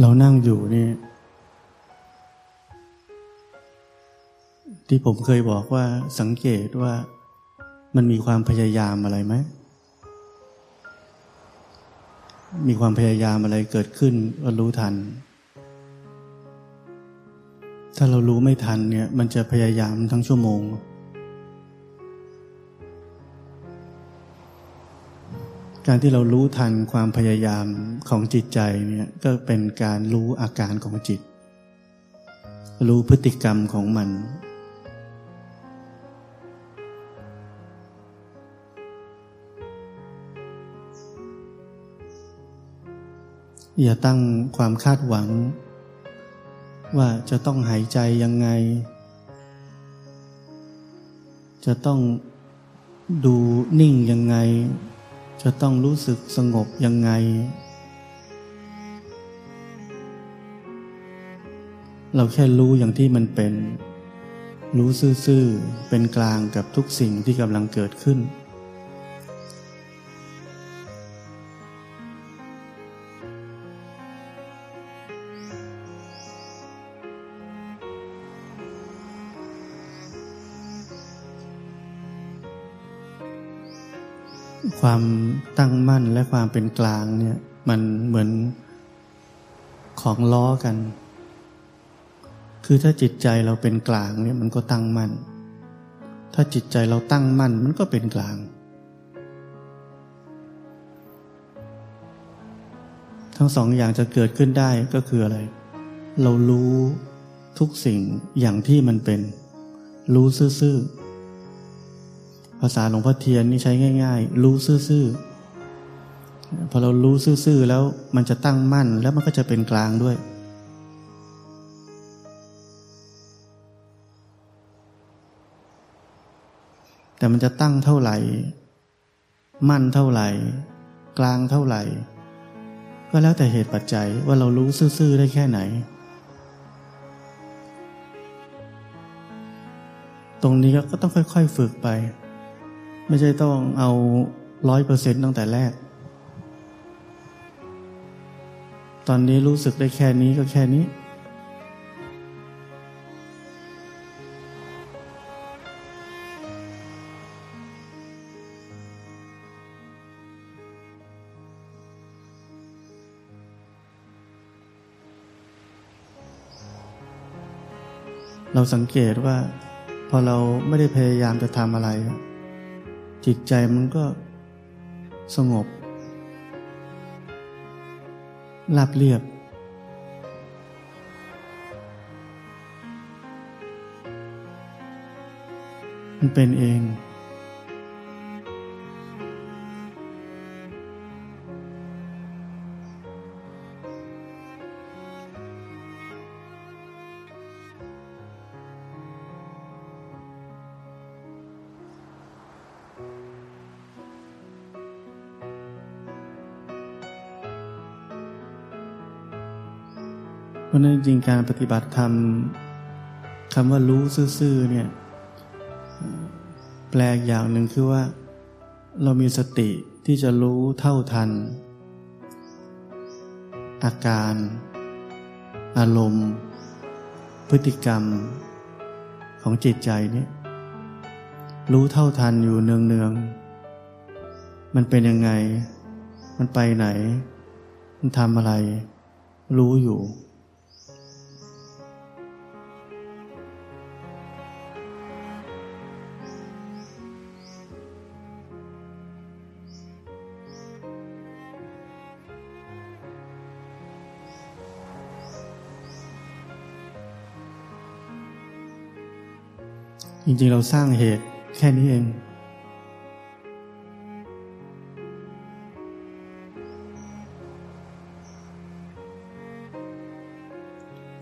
เรานั่งอยู่นี่ที่ผมเคยบอกว่าสังเกตว่ามันมีความพยายามอะไรไหม มีความพยายามอะไรเกิดขึ้นก็รู้ทัน ถ้าเรารู้ไม่ทันเนี่ย มันจะพยายามทั้งชั่วโมง การที่เรารู้ทันความพยายามของจิตใจเนี่ยก็เป็นการรู้อาการของจิต รู้พฤติกรรมของมัน อย่าตั้งความคาดหวัง ว่าจะต้องหายใจยังไง จะต้องดูนิ่งยังไง จะต้องรู้สึกสงบยังไง เราแค่รู้อย่างที่มันเป็น รู้ซื่อๆ เป็นกลางกับทุกสิ่งที่กำลังเกิดขึ้น ความตั้งมั่นและความเป็นกลางเนี่ยมันเหมือนของล้อกัน คือถ้าจิตใจเราเป็นกลางเนี่ยมันก็ตั้งมั่น ถ้าจิตใจเราตั้งมั่นมันก็เป็นกลาง ทั้งสองอย่างจะเกิดขึ้นได้ก็คืออะไร เรารู้ทุกสิ่งอย่างที่มันเป็น รู้ซื่อ ภาษาหลวงพ่อเทียนนี่ใช้ง่าย ๆ รู้ซื่อๆพอเรารู้ซื่อๆแล้วมันจะตั้งมั่นแล้วมันก็จะเป็นกลางด้วยแต่มันจะตั้งเท่าไหร่ มั่นเท่าไหร่ กลางเท่าไหร่ ก็แล้วแต่เหตุปัจจัยว่าเรารู้ซื่อๆได้แค่ไหน ตรงนี้ก็ต้องค่อยๆฝึกไป ไม่ใช่ต้องเอาร้อยเปอร์เซ็นต์ตั้งแต่แรก ตอนนี้รู้สึกได้แค่นี้ก็แค่นี้ เราสังเกตว่า พอเราไม่ได้พยายามจะทำอะไร จิตใจมันก็สงบราบเรียบ มันเป็นเอง เพราะนั้นจริงการปฏิบัติธรรมคำว่ารู้ซื่อๆเนี่ยแปลกอย่างหนึ่งคือว่า เรามีสติที่จะรู้เท่าทัน อาการ อารมณ์ พฤติกรรมของจิตใจนี่รู้เท่าทันอยู่เนืองๆ มันเป็นยังไง มันไปไหน มันทำอะไร รู้อยู่ จริงๆเราสร้างเหตุแค่นี้เอง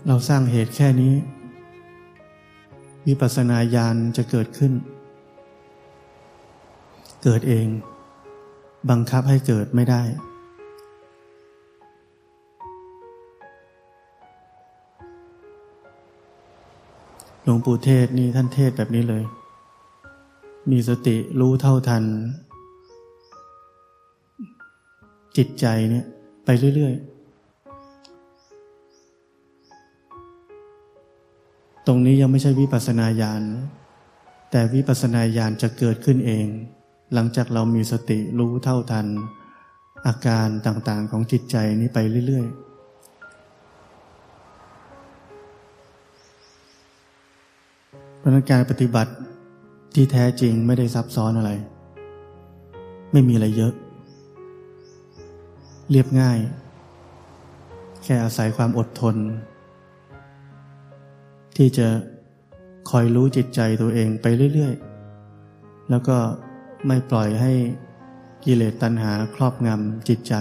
เราสร้างเหตุแค่นี้ วิปัสสนาญาณจะเกิดขึ้น เกิดเอง บังคับให้เกิดไม่ได้ หลวงปู่เทศนี่ท่านเทศแบบนี้เลย มีสติรู้เท่าทัน จิตใจเนี่ยไปเรื่อย ๆ ตรงนี้ยังไม่ใช่วิปัสนาญาณ แต่วิปัสนาญาณจะเกิดขึ้นเอง หลังจากเรามีสติรู้เท่าทัน อาการต่างๆของจิตใจนี้ไปเรื่อย ๆ ราะนั้นการปฏิบัติที่แท้จริงไม่ได้ซับซ้อนอะไร ไม่มีอะไรเยอะ เรียบง่าย แค่อาศัยความอดทน ที่จะคอยรู้จิตใจตัวเองไปเรื่อย ๆ แล้วก็ไม่ปล่อยให้กิเลสตัณหาครอบงำจิตใจ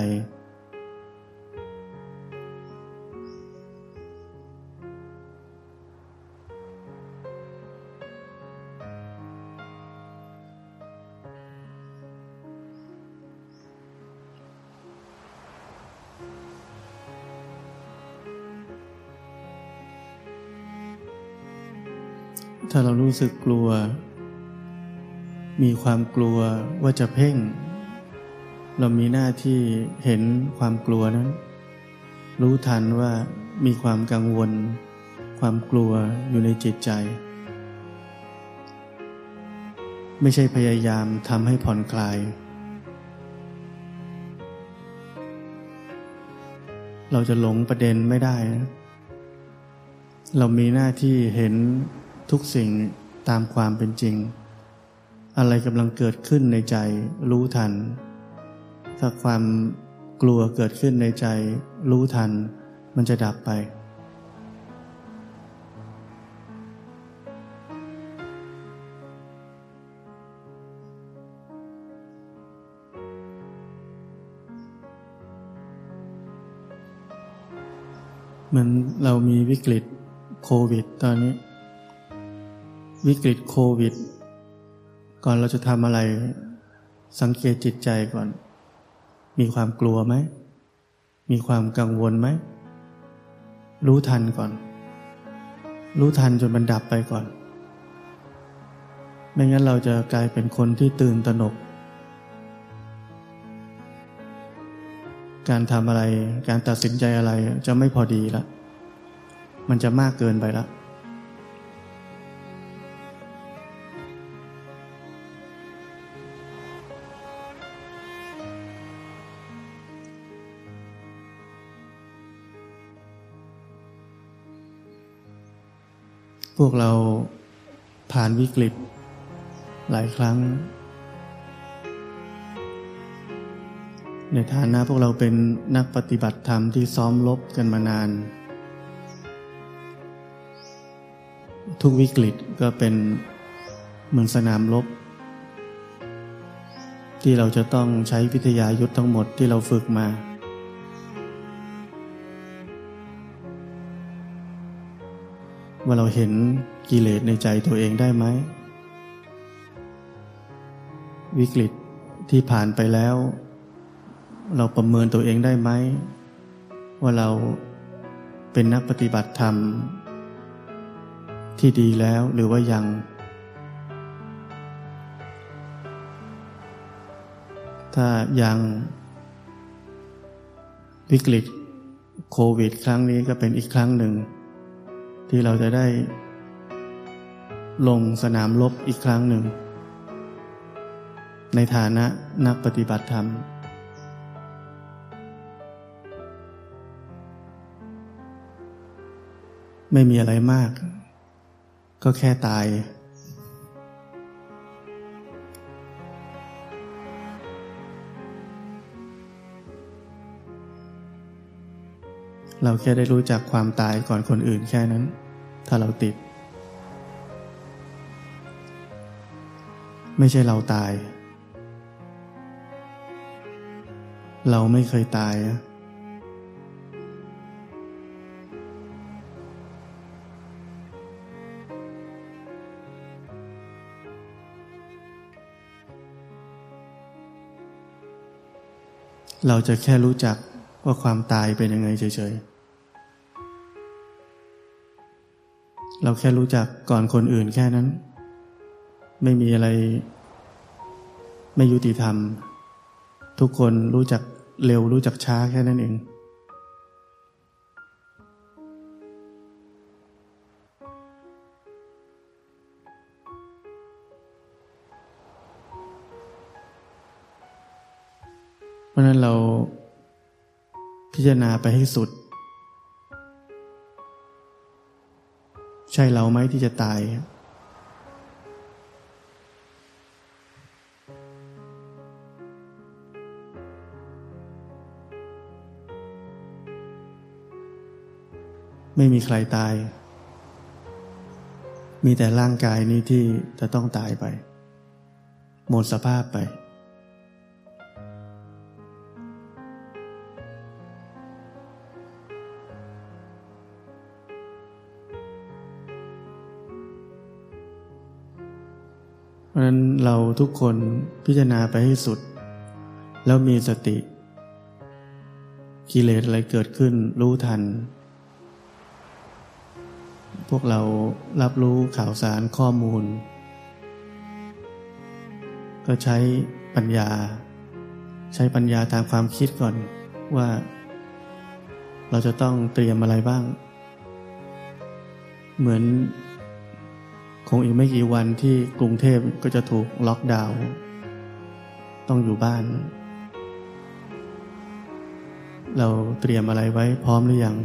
ถ้าเรารู้สึกกลัว มีความกลัวว่าจะเพ่ง เรามีหน้าที่เห็นความกลัวนั้น รู้ทันว่ามีความกังวล ความกลัวอยู่ในจิตใจ ไม่ใช่พยายามทำให้ผ่อนคลาย เราจะหลงประเด็นไม่ได้นะเรามีหน้าที่เห็น ทุกสิ่งตามความเป็นจริง อะไรกำลังเกิดขึ้นในใจรู้ทัน ถ้าความกลัวเกิดขึ้นในใจรู้ทัน มันจะดับไป เหมือนเรามีวิกฤตโควิดตอนนี้ วิกฤตโควิด ก่อนเราจะทำอะไร สังเกตจิตใจก่อน มีความกลัวไหม มีความกังวลไหม รู้ทันก่อน รู้ทันจนมันดับไปก่อน ไม่งั้นเราจะกลายเป็นคนที่ตื่นตระหนก การทำอะไร การตัดสินใจอะไรจะไม่พอดีละ มันจะมากเกินไปละ พวกเราผ่านวิกฤต หลายครั้ง ในฐานะพวกเราเป็นนักปฏิบัติธรรมที่ซ้อมลบกันมานาน ทุกวิกฤตก็เป็นเหมือนสนามลบ ที่เราจะต้องใช้วิทยายุทธทั้งหมดที่เราฝึกมา ว่าเราเห็นกิเลสในใจตัวเองได้ไหม วิกฤตที่ผ่านไปแล้ว เราประเมินตัวเองได้ไหม ว่าเราเป็นนักปฏิบัติธรรม ที่ดีแล้วหรือว่ายัง ถ้ายังวิกฤตโควิด ครั้งนี้ก็เป็นอีกครั้งหนึ่ง ที่เราจะได้ ลงสนามรบอีกครั้งหนึ่ง ในฐานะนักปฏิบัติธรรม ไม่มีอะไรมาก ก็แค่ตาย เราแค่ได้รู้จักความตายก่อนคนอื่นแค่นั้น ถ้าเราติด ไม่ใช่เราตาย เราไม่เคยตายเราจะแค่รู้จักว่าความตายเป็นยังไงเฉยๆ เราแค่รู้จักก่อนคนอื่นแค่นั้น ไม่มีอะไร ไม่ยุติธรรม ทุกคนรู้จักเร็วรู้จักช้าแค่นั้นเองเพราะนั้นเราพิจารณาไปให้สุด ใช่เราไหมที่จะตาย ไม่มีใครตาย มีแต่ร่างกายนี้ที่จะต้องตายไป หมดสภาพไปะนั้นเราทุกคนพิจารณาไปให้สุด แล้วมีสติ กิเลสอะไรเกิดขึ้นรู้ทัน พวกเรารับรู้ข่าวสารข้อมูล ก็ใช้ปัญญา ใช้ปัญญาตามความคิดก่อนว่า เราจะต้องเตรียมอะไรบ้าง เหมือน คงอีกไม่กี่วันที่กรุงเทพก็จะถูกล็อกดาวน์ต้องอยู่บ้าน เราเตรียมอะไรไว้พร้อมหรือยัง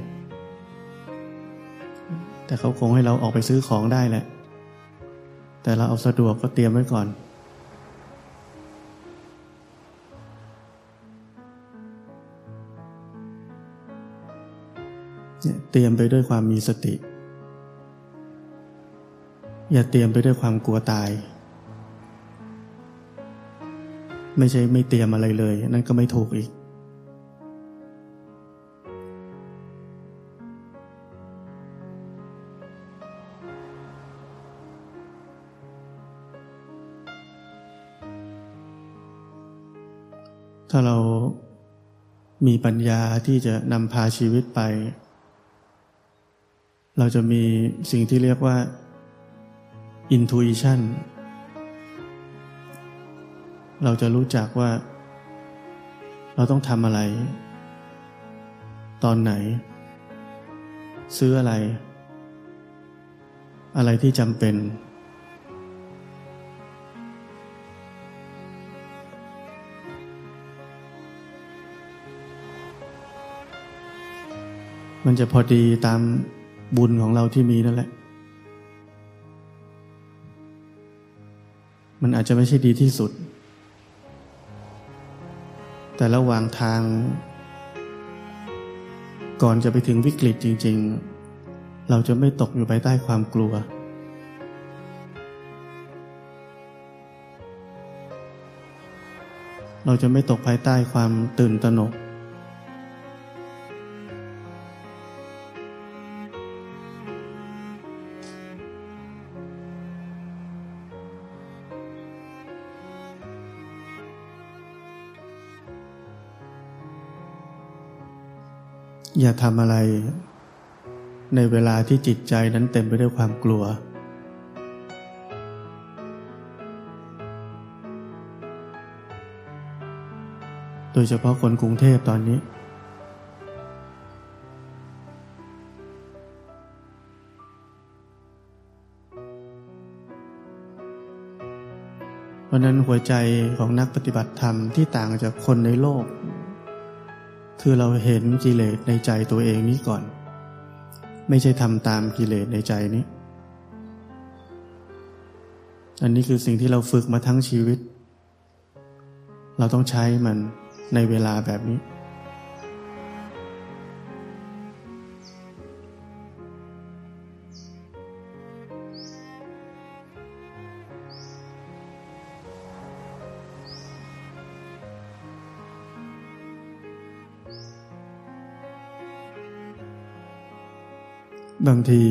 แต่เขาคงให้เราออกไปซื้อของได้แหละ แต่เราเอาสะดวกก็เตรียมไว้ก่อน เตรียมไปด้วยความมีสติ อย่าเตรียมไปด้วยความกลัวตาย ไม่ใช่ไม่เตรียมอะไรเลย นั่นก็ไม่ถูกอีก ถ้าเรามีปัญญาที่จะนำพาชีวิตไป เราจะมีสิ่งที่เรียกว่า intuition เราจะรู้จักว่า เราต้องทำอะไร ตอนไหน ซื้ออะไร อะไรที่จำเป็น มันจะพอดีตามบุญของเราที่มีนั่นแหละ มันอาจจะไม่ใช่ดีที่สุด แต่ระหว่างทาง ก่อนจะไปถึงวิกฤตจริง ๆ เราจะไม่ตกอยู่ภายใต้ความกลัว เราจะไม่ตกภายใต้ความตื่นตระหนก อย่าทำอะไร ในเวลาที่จิตใจนั้นเต็มไปด้วยความกลัว โดยเฉพาะคนกรุงเทพตอนนี้ เพราะนั้นหัวใจของนักปฏิบัติธรรมที่ต่างจากคนในโลก คือเราเห็นกิเลสในใจตัวเองนี้ก่อน ไม่ใช่ทำตามกิเลสในใจนี้ อันนี้คือสิ่งที่เราฝึกมาทั้งชีวิต เราต้องใช้มันในเวลาแบบนี้ บางที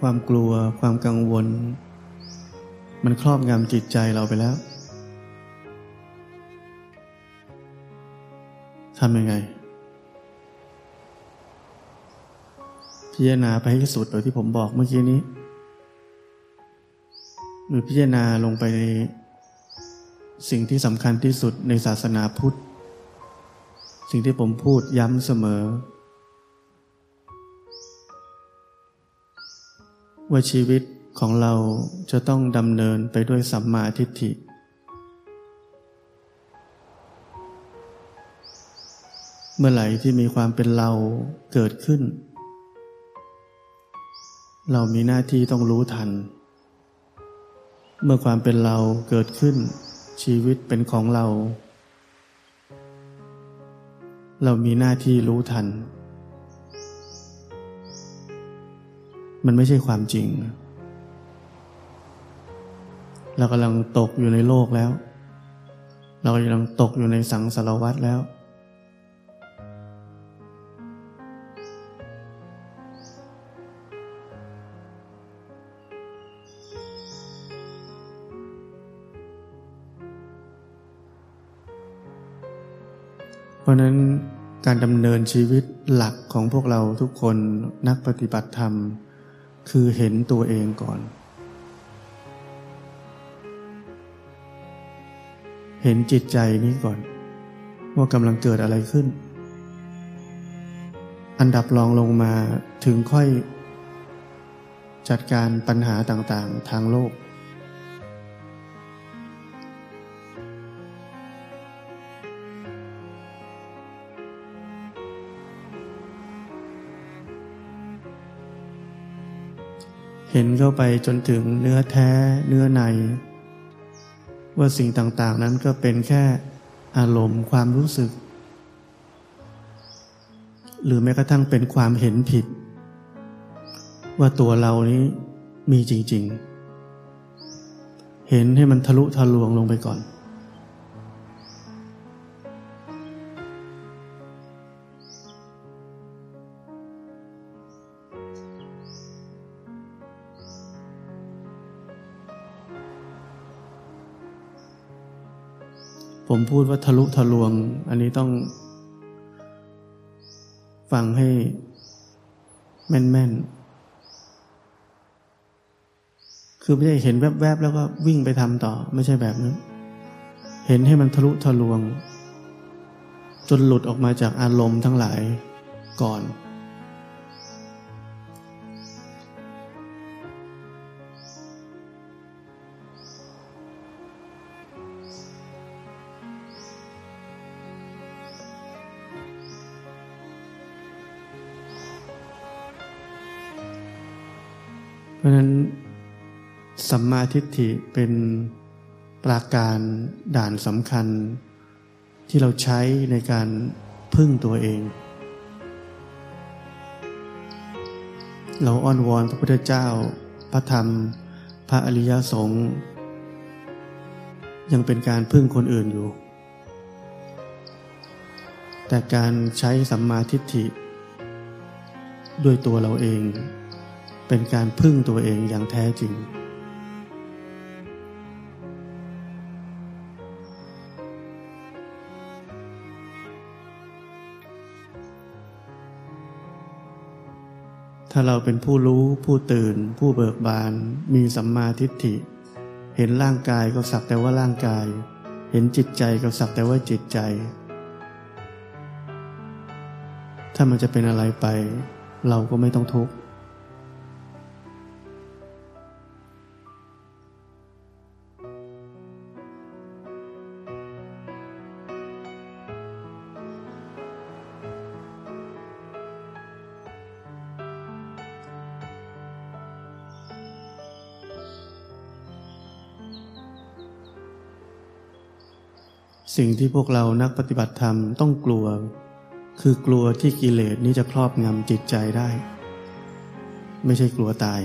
ความกลัวความกังวล มันครอบงำจิตใจเราไปแล้วทำยังไง พิจารณาไปให้สุดโดยที่ผมบอกเมื่อกี้นี้หรือพิจารณาลงไปในสิ่งที่สำคัญที่สุดในศาสนาพุทธ สิ่งที่ผมพูดย้ำเสมอ ว่าชีวิตของเราจะต้องดำเนินไปด้วยสัมมาทิฏฐิ เมื่อไหร่ที่มีความเป็นเราเกิดขึ้น เรามีหน้าที่ต้องรู้ทัน เมื่อความเป็นเราเกิดขึ้น ชีวิตเป็นของเรา เรามีหน้าที่รู้ทัน มันไม่ใช่ความจริง เรากำลังตกอยู่ในโลกแล้ว เรากำลังตกอยู่ในสังสารวัฏแล้ว เพราะนั้นการดำเนินชีวิตหลักของพวกเราทุกคนนักปฏิบัติธรรม คือเห็นตัวเองก่อน เห็นจิตใจนี้ก่อน ว่ากำลังเกิดอะไรขึ้น อันดับรองลงมาถึงค่อยจัดการปัญหาต่างๆ ทางโลก เห็นเข้าไปจนถึงเนื้อแท้เนื้อใน ว่าสิ่งต่างๆนั้นก็เป็นแค่อารมณ์ความรู้สึก หรือแม้กระทั่งเป็นความเห็นผิด ว่าตัวเรานี้มีจริง ๆ เห็นให้มันทะลุทะลวงลงไปก่อน ผมพูดว่าทะลุทะลวง อันนี้ต้อง ฟังให้แม่นๆ คือไม่ใช่เห็นแวบๆ แล้วก็วิ่งไปทำต่อ ไม่ใช่แบบนั้น เห็นให้มันทะลุทะลวง จนหลุดออกมาจากอารมณ์ทั้งหลายก่อน เพราะนั้นสัมมาทิฏฐิเป็นปราการด่านสำคัญ ที่เราใช้ในการพึ่งตัวเอง เราอ้อนวอนพระพุทธเจ้า พระธรรม พระอริยสงฆ์ยังเป็นการพึ่งคนอื่นอยู่ แต่การใช้สัมมาทิฏฐิ ด้วยตัวเราเอง เป็นการพึ่งตัวเองอย่างแท้จริง ถ้าเราเป็นผู้รู้ผู้ตื่น ผู้เบิกบาน มีสัมมาทิฏฐิ เห็นร่างกายก็สักแต่ว่าร่างกาย เห็นจิตใจก็สักแต่ว่าจิตใจ ถ้ามันจะเป็นอะไรไป เราก็ไม่ต้องทุกข์ สิ่งที่พวกเรานักปฏิบัติธรรมต้องกลัว คือกลัวที่กิเลสนี้จะครอบงำจิตใจได้ ไม่ใช่กลัวตาย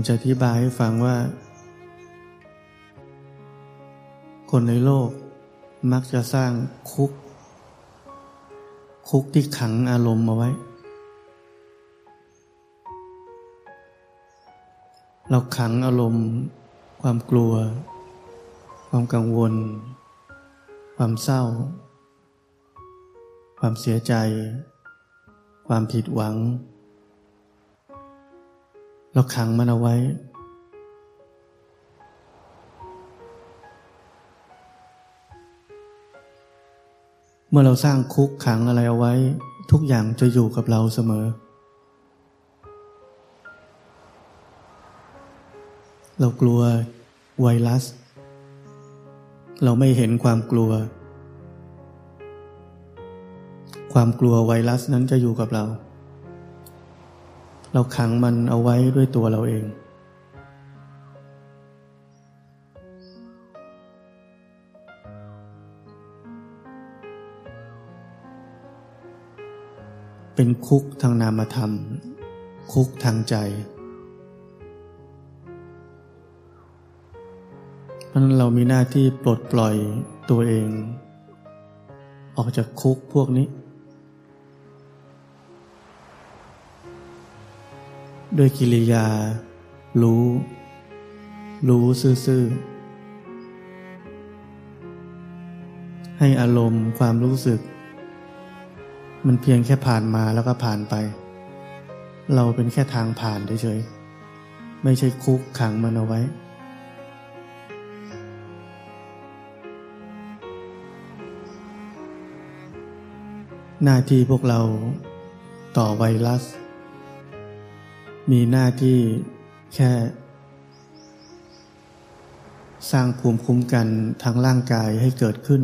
ผมจะอธิบายให้ฟังว่า คนในโลกมักจะสร้างคุก คุกที่ขังอารมณ์มาไว้ เราขังอารมณ์ ความกลัว ความกังวล ความเศร้า ความเสียใจ ความผิดหวัง เราขังมันเอาไว้ เมื่อเราสร้างคุกขังอะไรเอาไว้ ทุกอย่างจะอยู่กับเราเสมอ เรากลัวไวรัส เราไม่เห็นความกลัว ความกลัวไวรัสนั้นจะอยู่กับเรา เราขังมันเอาไว้ด้วยตัวเราเอง เป็นคุกทางนามธรรม คุกทางใจเพราะนั้นเรามีหน้าที่ปลดปล่อยตัวเอง ออกจากคุกพวกนี้ ด้วยกิริยา รู้ รู้ซื่อๆ ให้อารมณ์ความรู้สึก มันเพียงแค่ผ่านมาแล้วก็ผ่านไป เราเป็นแค่ทางผ่านเฉยๆ ไม่ใช่คุกขังมันเอาไว้ หน้าที่พวกเราต่อไวรัส มีหน้าที่แค่ สร้างภูมิคุ้มกันทางร่างกายให้เกิดขึ้น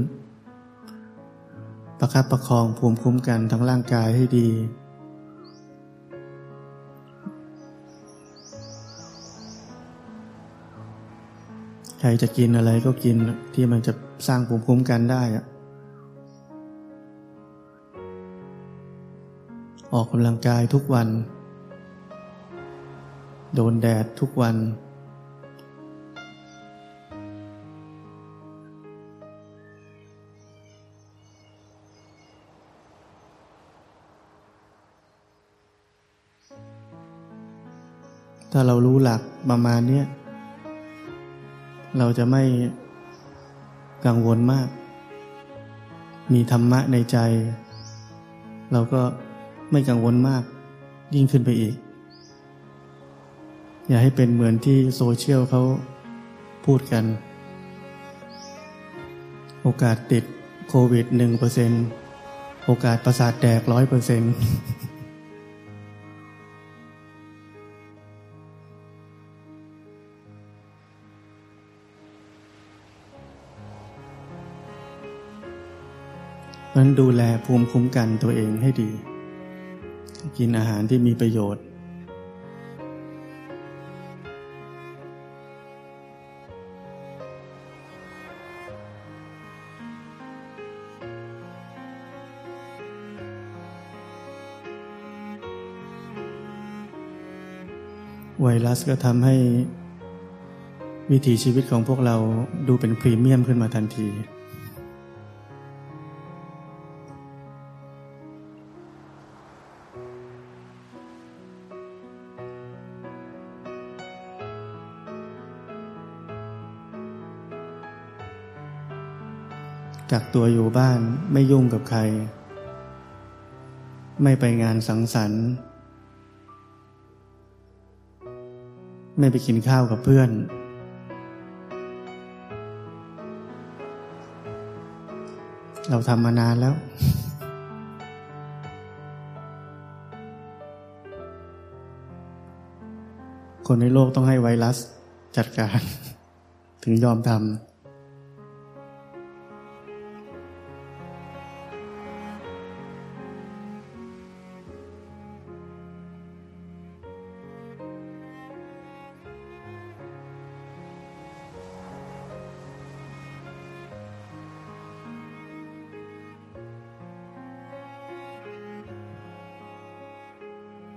ประคับประคองภูมิคุ้มกันทั้งร่างกายให้ดี ใครจะกินอะไรก็กินที่มันจะสร้างภูมิคุ้มกันได้ออกกำลังกายทุกวัน โดนแดดทุกวัน ถ้าเรารู้หลักประมาณนี้เราจะไม่กังวลมาก มีธรรมะในใจ เราก็ไม่กังวลมากยิ่งขึ้นไปอีก อย่าให้เป็นเหมือนที่โซเชียลเขาพูดกัน โอกาสติดโควิดหนึ่งเปอร์เซ็นโอกาสประสาทแดกร้อยเปอร์เซ็นต์นั้นดูแลภูมิคุ้มกันตัวเองให้ดี กินอาหารที่มีประโยชน์ ไวรัสก็ทำให้วิถีชีวิตของพวกเราดูเป็นพรีเมียมขึ้นมาทันที กักตัวอยู่บ้านไม่ยุ่งกับใคร ไม่ไปงานสังสรรค์ ไม่ไปกินข้าวกับเพื่อน เราทำมานานแล้ว คนในโลกต้องให้ไวรัสจัดการ ถึงยอมทำ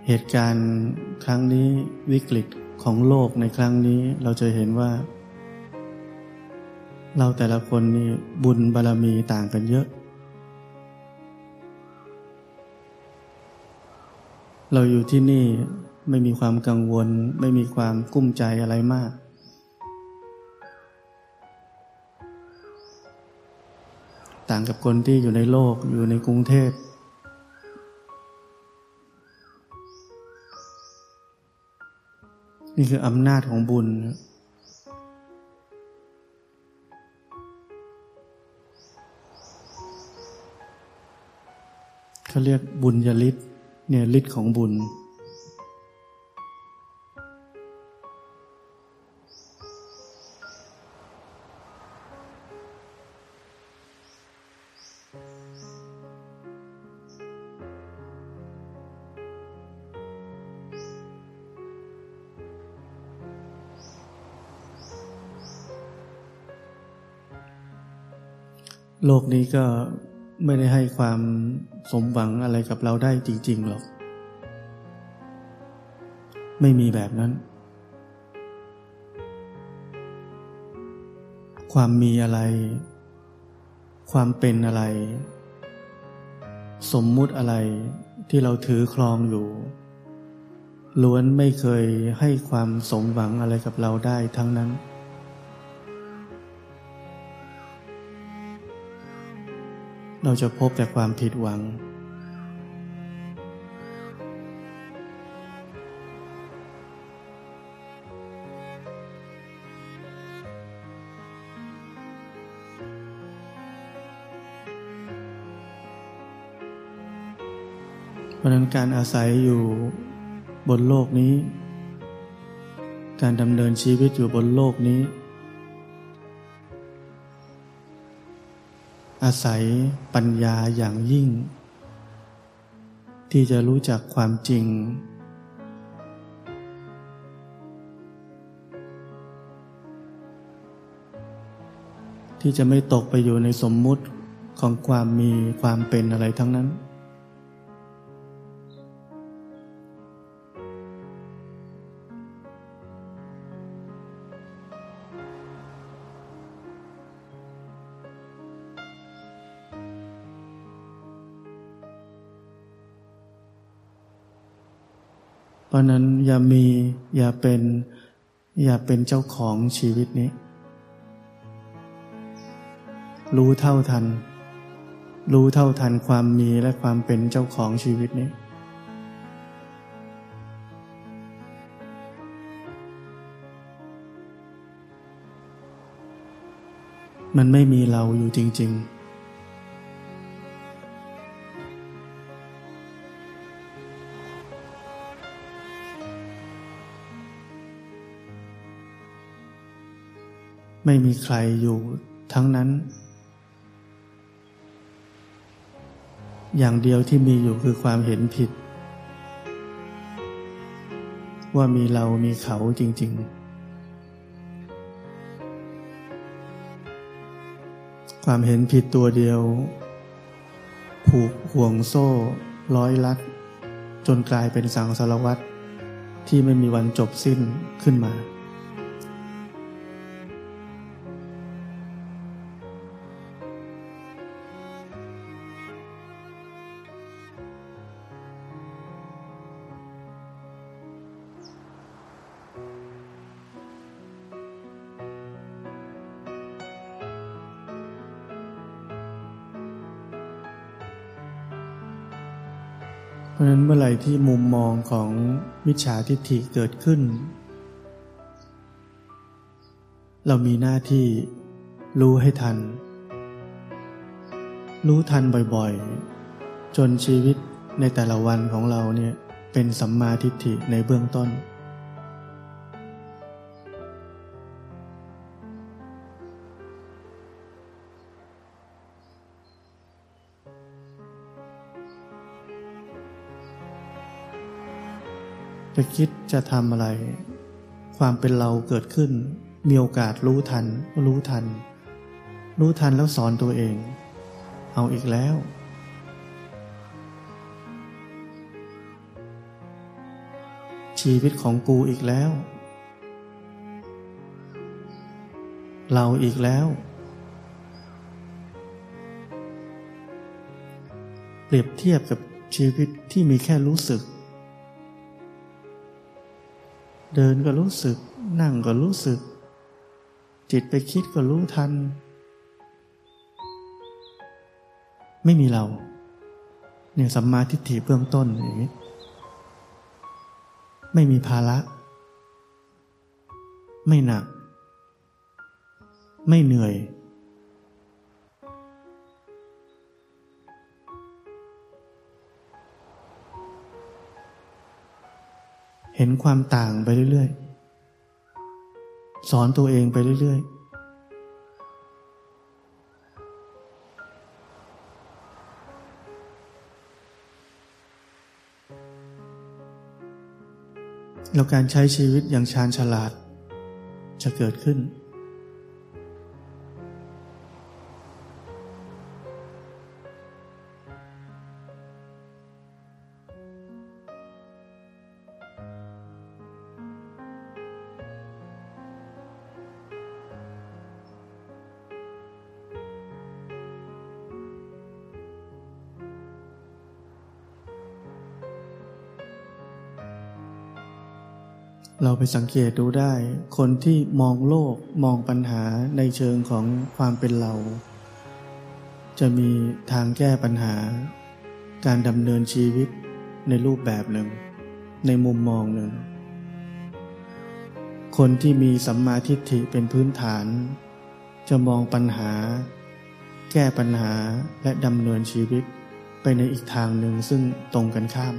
เหตุการณ์ครั้งนี้วิกฤตของโลกในครั้งนี้เราจะเห็นว่า เราแต่ละคนนี่บุญบารรมีต่างกันเยอะ เราอยู่ที่นี่ไม่มีความกังวล ไม่มีความกุ้มใจอะไรมาก ต่างกับคนที่อยู่ในโลกอยู่ในกรุงเทพ นี่คืออำนาจของบุญ เขาเรียกบุญญาลิศเนี่ยฤทธิ์ของบุญ โลกนี้ก็ไม่ได้ให้ความสมหวังอะไรกับเราได้จริง ๆ หรอก ไม่มีแบบนั้น ความมีอะไร ความเป็นอะไร สมมุติอะไรที่เราถือครองอยู่ล้วนไม่เคยให้ความสมหวังอะไรกับเราได้ทั้งนั้น เราจะพบแต่ความผิดหวัง เพราะนั้นการอาศัยอยู่บนโลกนี้ การดำเนินชีวิตอยู่บนโลกนี้ อาศัยปัญญาอย่างยิ่ง ที่จะรู้จักความจริง ที่จะไม่ตกไปอยู่ในสมมุติของความมีความเป็นอะไรทั้งนั้น ราะนั้นอย่ามีอย่าเป็น อย่าเป็นเจ้าของชีวิตนี้ รู้เท่าทัน รู้เท่าทันความมีและความเป็นเจ้าของชีวิตนี้มันไม่มีเราอยู่จริง ๆ ไม่มีใครอยู่ทั้งนั้น อย่างเดียวที่มีอยู่คือความเห็นผิด ว่ามีเรามีเขาจริง ๆ ความเห็นผิดตัวเดียว ผูกห่วงโซ่ร้อยลัด จนกลายเป็นสังสารวัตรที่ไม่มีวันจบสิ้นขึ้นมา ไหร่ที่มุมมองของมิจฉาทิฏฐิเกิดขึ้น เรามีหน้าที่รู้ให้ทัน รู้ทันบ่อยๆ จนชีวิตในแต่ละวันของเราเนี่ยเป็นสัมมาทิฏฐิในเบื้องต้น จะคิดจะทำอะไร ความเป็นเราเกิดขึ้น มีโอกาสรู้ทัน รู้ทัน รู้ทันแล้วสอนตัวเอง เอาอีกแล้วชีวิตของกูอีกแล้ว เราอีกแล้ว เปรียบเทียบกับชีวิตที่มีแค่รู้สึก เดินก็รู้สึก นั่งก็รู้สึก จิตไปคิดก็รู้ทัน ไม่มีเรา เนี่ยสัมมาทิฏฐิเบื้องต้นอย่างนี้ไม่มีภาระ ไม่หนัก ไม่เหนื่อย เห็นความต่างไปเรื่อยๆ สอนตัวเองไปเรื่อยๆแล้วการใช้ชีวิตอย่างชาญฉลาดจะเกิดขึ้น เราไปสังเกตดูได้ คนที่มองโลกมองปัญหาในเชิงของความเป็นเรา จะมีทางแก้ปัญหา การดำเนินชีวิตในรูปแบบหนึ่ง ในมุมมองหนึ่ง คนที่มีสัมมาทิฏฐิเป็นพื้นฐาน จะมองปัญหา แก้ปัญหาและดำเนินชีวิตไปในอีกทางหนึ่งซึ่งตรงกันข้าม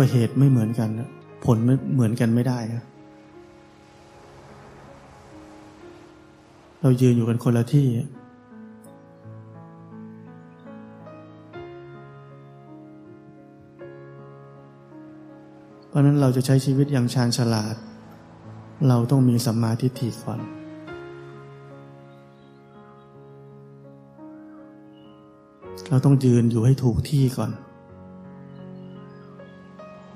ก็เหตุไม่เหมือนกัน ผลไม่เหมือนกันไม่ได้ เรายืนอยู่กันคนละที่ เพราะนั้นเราจะใช้ชีวิตอย่างชาญฉลาด เราต้องมีสัมมาทิฏฐิก่อนเราต้องยืนอยู่ให้ถูกที่ก่อน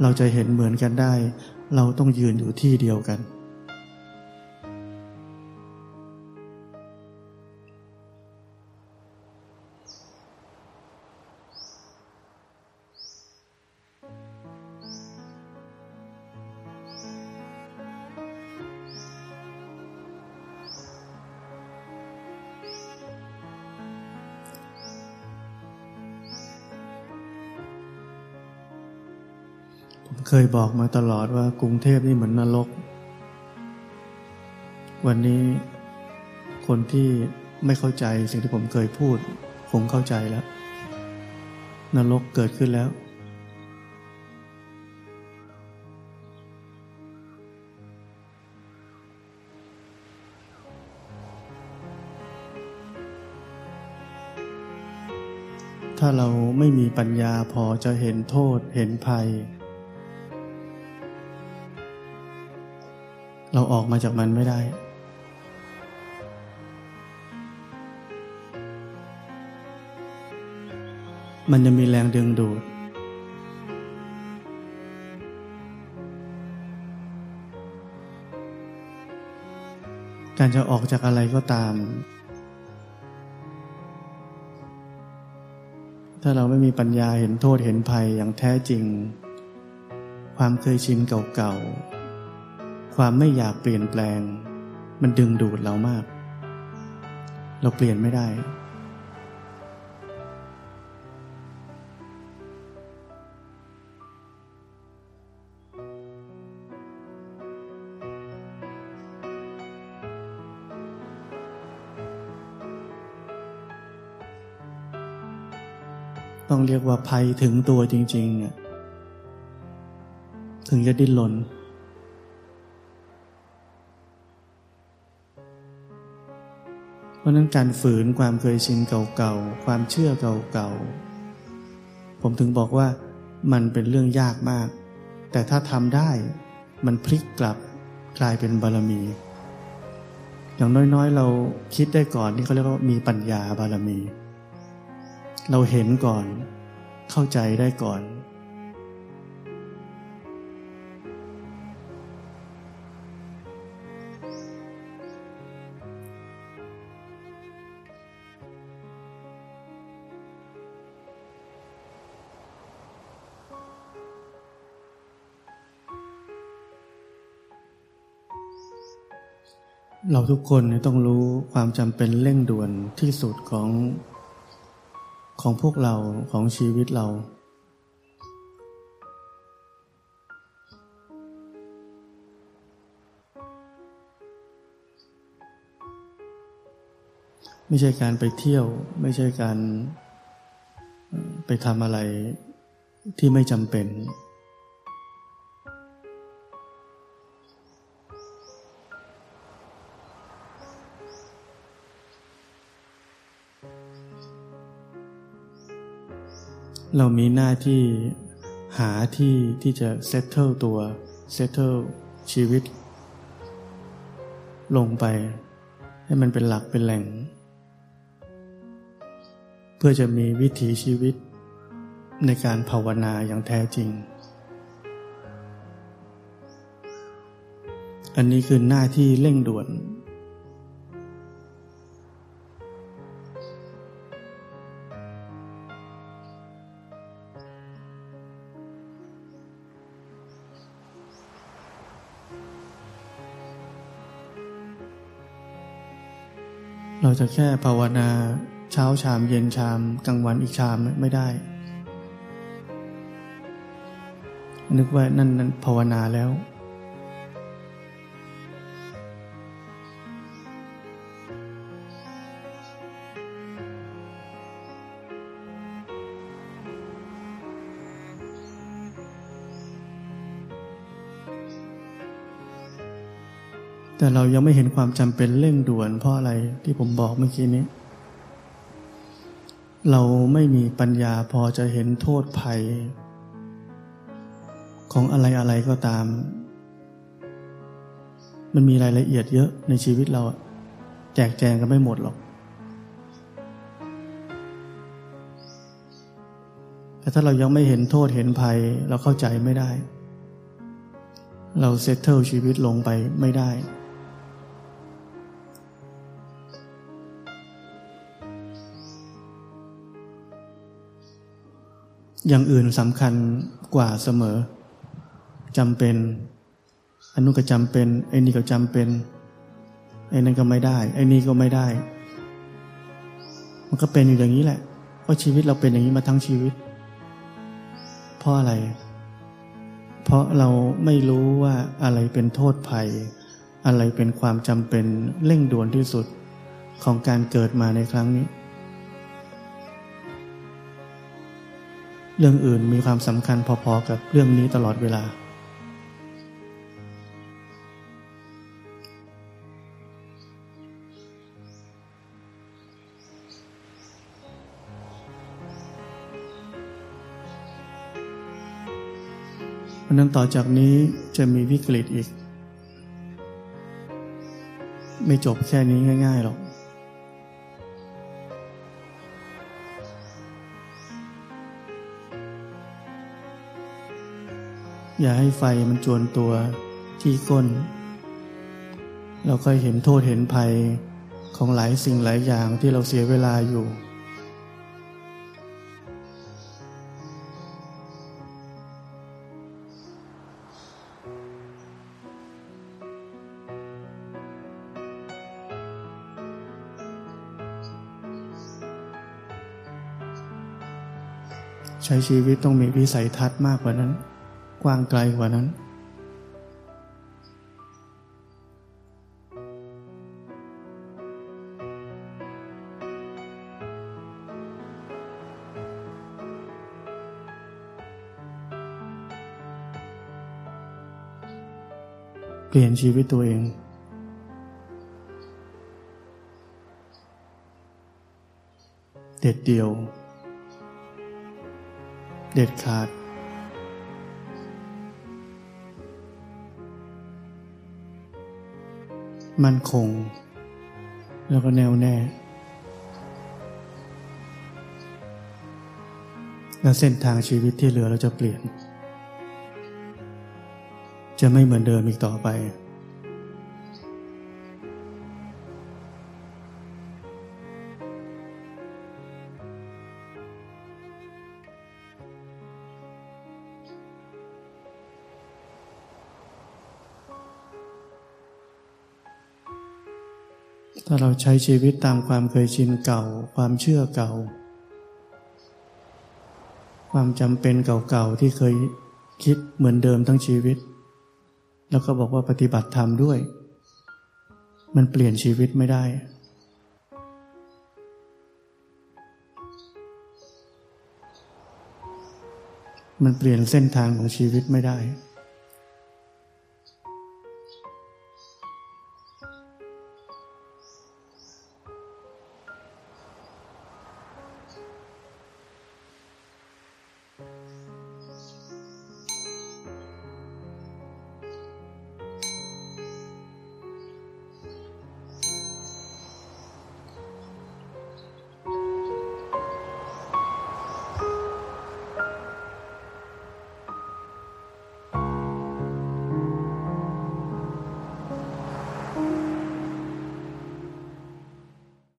เราจะเห็นเหมือนกันได้ เราต้องยืนอยู่ที่เดียวกัน เคยบอกมาตลอดว่ากรุงเทพนี่เหมือนนรก วันนี้คนที่ไม่เข้าใจสิ่งที่ผมเคยพูด คงเข้าใจแล้วนรกเกิดขึ้นแล้ว ถ้าเราไม่มีปัญญาพอจะเห็นโทษเห็นภัย เราออกมาจากมันไม่ได้ มันจะมีแรงดึงดูด การจะออกจากอะไรก็ตาม ถ้าเราไม่มีปัญญาเห็นโทษเห็นภัยอย่างแท้จริง ความเคยชินเก่าๆ ความไม่อยากเปลี่ยนแปลง มันดึงดูดเรามาก เราเปลี่ยนไม่ได้ ต้องเรียกว่าภัยถึงตัวจริงๆ ถึงจะดิ้นรน เพราะนั้นการฝืนความเคยชินเก่าๆ ความเชื่อเก่าๆ ผมถึงบอกว่ามันเป็นเรื่องยากมาก แต่ถ้าทำได้มันพลิกกลับกลายเป็นบารมี อย่างน้อยๆ เราคิดได้ก่อนนี่เขาเรียกว่ามีปัญญาบารมี เราเห็นก่อน เข้าใจได้ก่อน เราทุกคนต้องรู้ความจำเป็นเร่งด่วนที่สุดของของพวกเราของชีวิตเรา ไม่ใช่การไปเที่ยว ไม่ใช่การไปทำอะไรที่ไม่จำเป็น เรามีหน้าที่หาที่ที่จะ settle ตัว settle ชีวิต ลงไป ให้มันเป็นหลักเป็นแหล่ง เพื่อจะมีวิถีชีวิตในการภาวนาอย่างแท้จริง อันนี้คือหน้าที่เร่งด่วน จะแค่ภาวนาเช้าชามเย็นชามกลางวันอีกชามไม่ได้ นึกว่านั่นนั้นภาวนาแล้ว แต่เรายังไม่เห็นความจำเป็นเร่งด่วน เพราะอะไรที่ผมบอกเมื่อกี้นี้ เราไม่มีปัญญาพอจะเห็นโทษภัย ของอะไรอะไรก็ตาม มันมีรายละเอียดเยอะในชีวิตเราแจกแจงกันไม่หมดหรอก แต่ถ้าเรายังไม่เห็นโทษเห็นภัยเราเข้าใจไม่ได้ เราเซตเทิลชีวิตลงไปไม่ได้ อย่างอื่นสำคัญกว่าเสมอจำเป็นอันนู้นก็จำเป็นไอ้นี่ก็จำเป็นไอ้นั่นก็ไม่ได้ไอ้นี่ก็ไม่ได้ มันก็เป็นอยู่อย่างนี้แหละเพราะชีวิตเราเป็นอย่างนี้มาทั้งชีวิต เพราะอะไร เพราะเราไม่รู้ว่าอะไรเป็นโทษภัย อะไรเป็นความจำเป็นเร่งด่วนที่สุดของการเกิดมาในครั้งนี้ เรื่องอื่นมีความสำคัญพอๆกับเรื่องนี้ตลอดเวลาราะนั้นต่อจากนี้จะมีวิกฤตอีก ไม่จบแค่นี้ง่ายๆหรอก อย่าให้ไฟมันจวนตัวที่ก้น เราก็เห็นโทษเห็นภัยของหลายสิ่งหลายอย่างที่เราเสียเวลาอยู่ ใช้ชีวิตต้องมีวิสัยทัศน์มากกว่านั้น กว้างไกลกว่านั้น เปลี่ยนชีวิตตัวเองเด็ดเดียว เด็ดขาด มั่นคง แล้วก็แน่วแน่และเส้นทางชีวิตที่เหลือเราจะเปลี่ยน จะไม่เหมือนเดิมอีกต่อไป ถ้าเราใช้ชีวิตตามความเคยชินเก่า ความเชื่อเก่า ความจำเป็นเก่าๆที่เคยคิดเหมือนเดิมทั้งชีวิต แล้วก็บอกว่าปฏิบัติธรรมด้วย มันเปลี่ยนชีวิตไม่ได้ มันเปลี่ยนเส้นทางของชีวิตไม่ได้